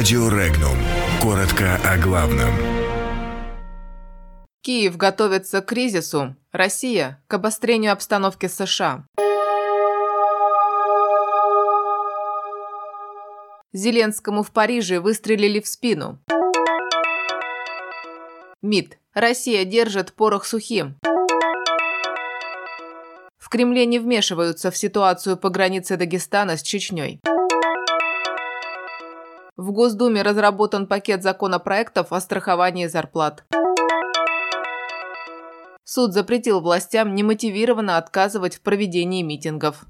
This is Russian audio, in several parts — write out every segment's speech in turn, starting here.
Радио Регнум. Коротко о главном. Киев готовится к кризису. Россия – к обострению обстановки США. Зеленскому в Париже выстрелили в спину. МИД. Россия держит порох сухим. В Кремле не вмешиваются в ситуацию по границе Дагестана с Чечней. В Госдуме разработан пакет законопроектов о страховании зарплат. Суд запретил властям немотивированно отказывать в проведении митингов.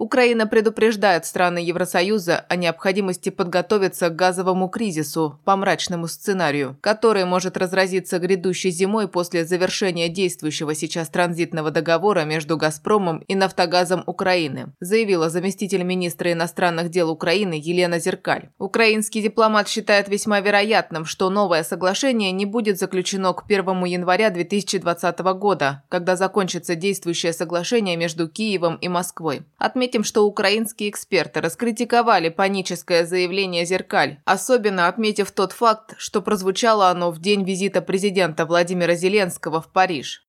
Украина предупреждает страны Евросоюза о необходимости подготовиться к газовому кризису по мрачному сценарию, который может разразиться грядущей зимой после завершения действующего сейчас транзитного договора между «Газпромом» и «Нафтогазом Украины», заявила заместитель министра иностранных дел Украины Елена Зеркаль. Украинский дипломат считает весьма вероятным, что новое соглашение не будет заключено к 1 января 2020 года, когда закончится действующее соглашение между Киевом и Москвой. Отметим Отметим, что украинские эксперты раскритиковали паническое заявление «Зеркаль», особенно отметив тот факт, что прозвучало оно в день визита президента Владимира Зеленского в Париж.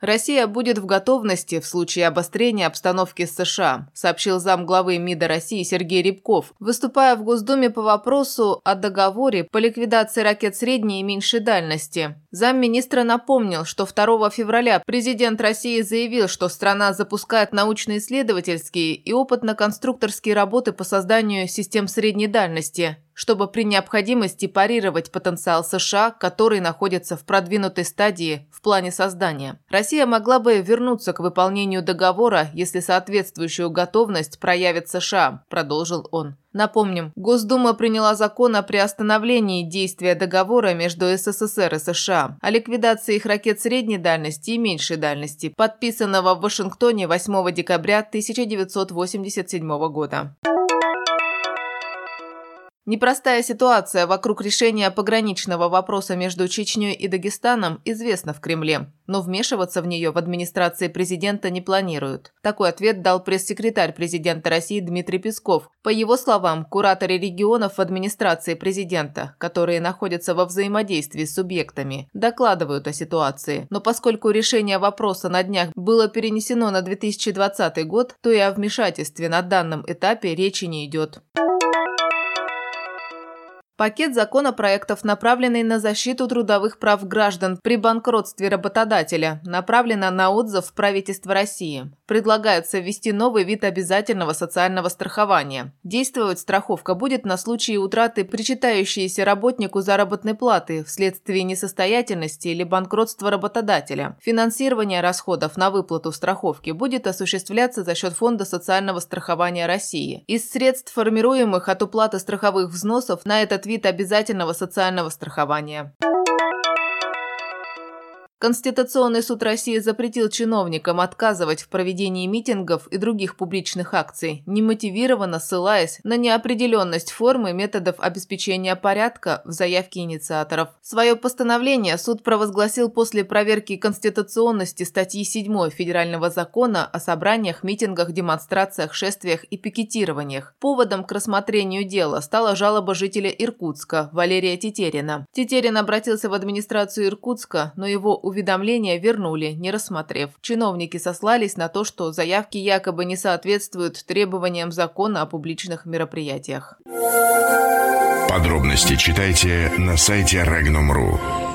Россия будет в готовности в случае обострения обстановки с США, сообщил замглавы МИДа России Сергей Рябков, выступая в Госдуме по вопросу о договоре по ликвидации ракет средней и меньшей дальности. Замминистра напомнил, что 2 февраля президент России заявил, что страна запускает научно-исследовательские и опытно-конструкторские работы по созданию систем средней дальности – чтобы при необходимости парировать потенциал США, который находится в продвинутой стадии в плане создания. Россия могла бы вернуться к выполнению договора, если соответствующую готовность проявит США, продолжил он. Напомним, Госдума приняла закон о приостановлении действия договора между СССР и США о ликвидации их ракет средней дальности и меньшей дальности, подписанного в Вашингтоне 8 декабря 1987 года. Непростая ситуация вокруг решения пограничного вопроса между Чечней и Дагестаном известна в Кремле, но вмешиваться в нее в администрации президента не планируют. Такой ответ дал пресс-секретарь президента России Дмитрий Песков. По его словам, кураторы регионов в администрации президента, которые находятся во взаимодействии с субъектами, докладывают о ситуации. Но поскольку решение вопроса на днях было перенесено на 2020 год, то и о вмешательстве на данном этапе речи не идет. Пакет законопроектов, направленный на защиту трудовых прав граждан при банкротстве работодателя, направлено на отзыв правительства России. Предлагается ввести новый вид обязательного социального страхования. Действовать страховка будет на случай утраты причитающейся работнику заработной платы вследствие несостоятельности или банкротства работодателя. Финансирование расходов на выплату страховки будет осуществляться за счет Фонда социального страхования России. Из средств, формируемых от уплаты страховых взносов на этот вид обязательного социального страхования. Конституционный суд России запретил чиновникам отказывать в проведении митингов и других публичных акций, немотивированно ссылаясь на неопределенность формы методов обеспечения порядка в заявке инициаторов. Свое постановление суд провозгласил после проверки конституционности статьи 7 Федерального закона о собраниях, митингах, демонстрациях, шествиях и пикетированиях. Поводом к рассмотрению дела стала жалоба жителя Иркутска Валерия Тетерина. Тетерин обратился в администрацию Иркутска, но его уведомления вернули, не рассмотрев. Чиновники сослались на то, что заявки якобы не соответствуют требованиям закона о публичных мероприятиях. Подробности читайте на сайте Regnum.ru.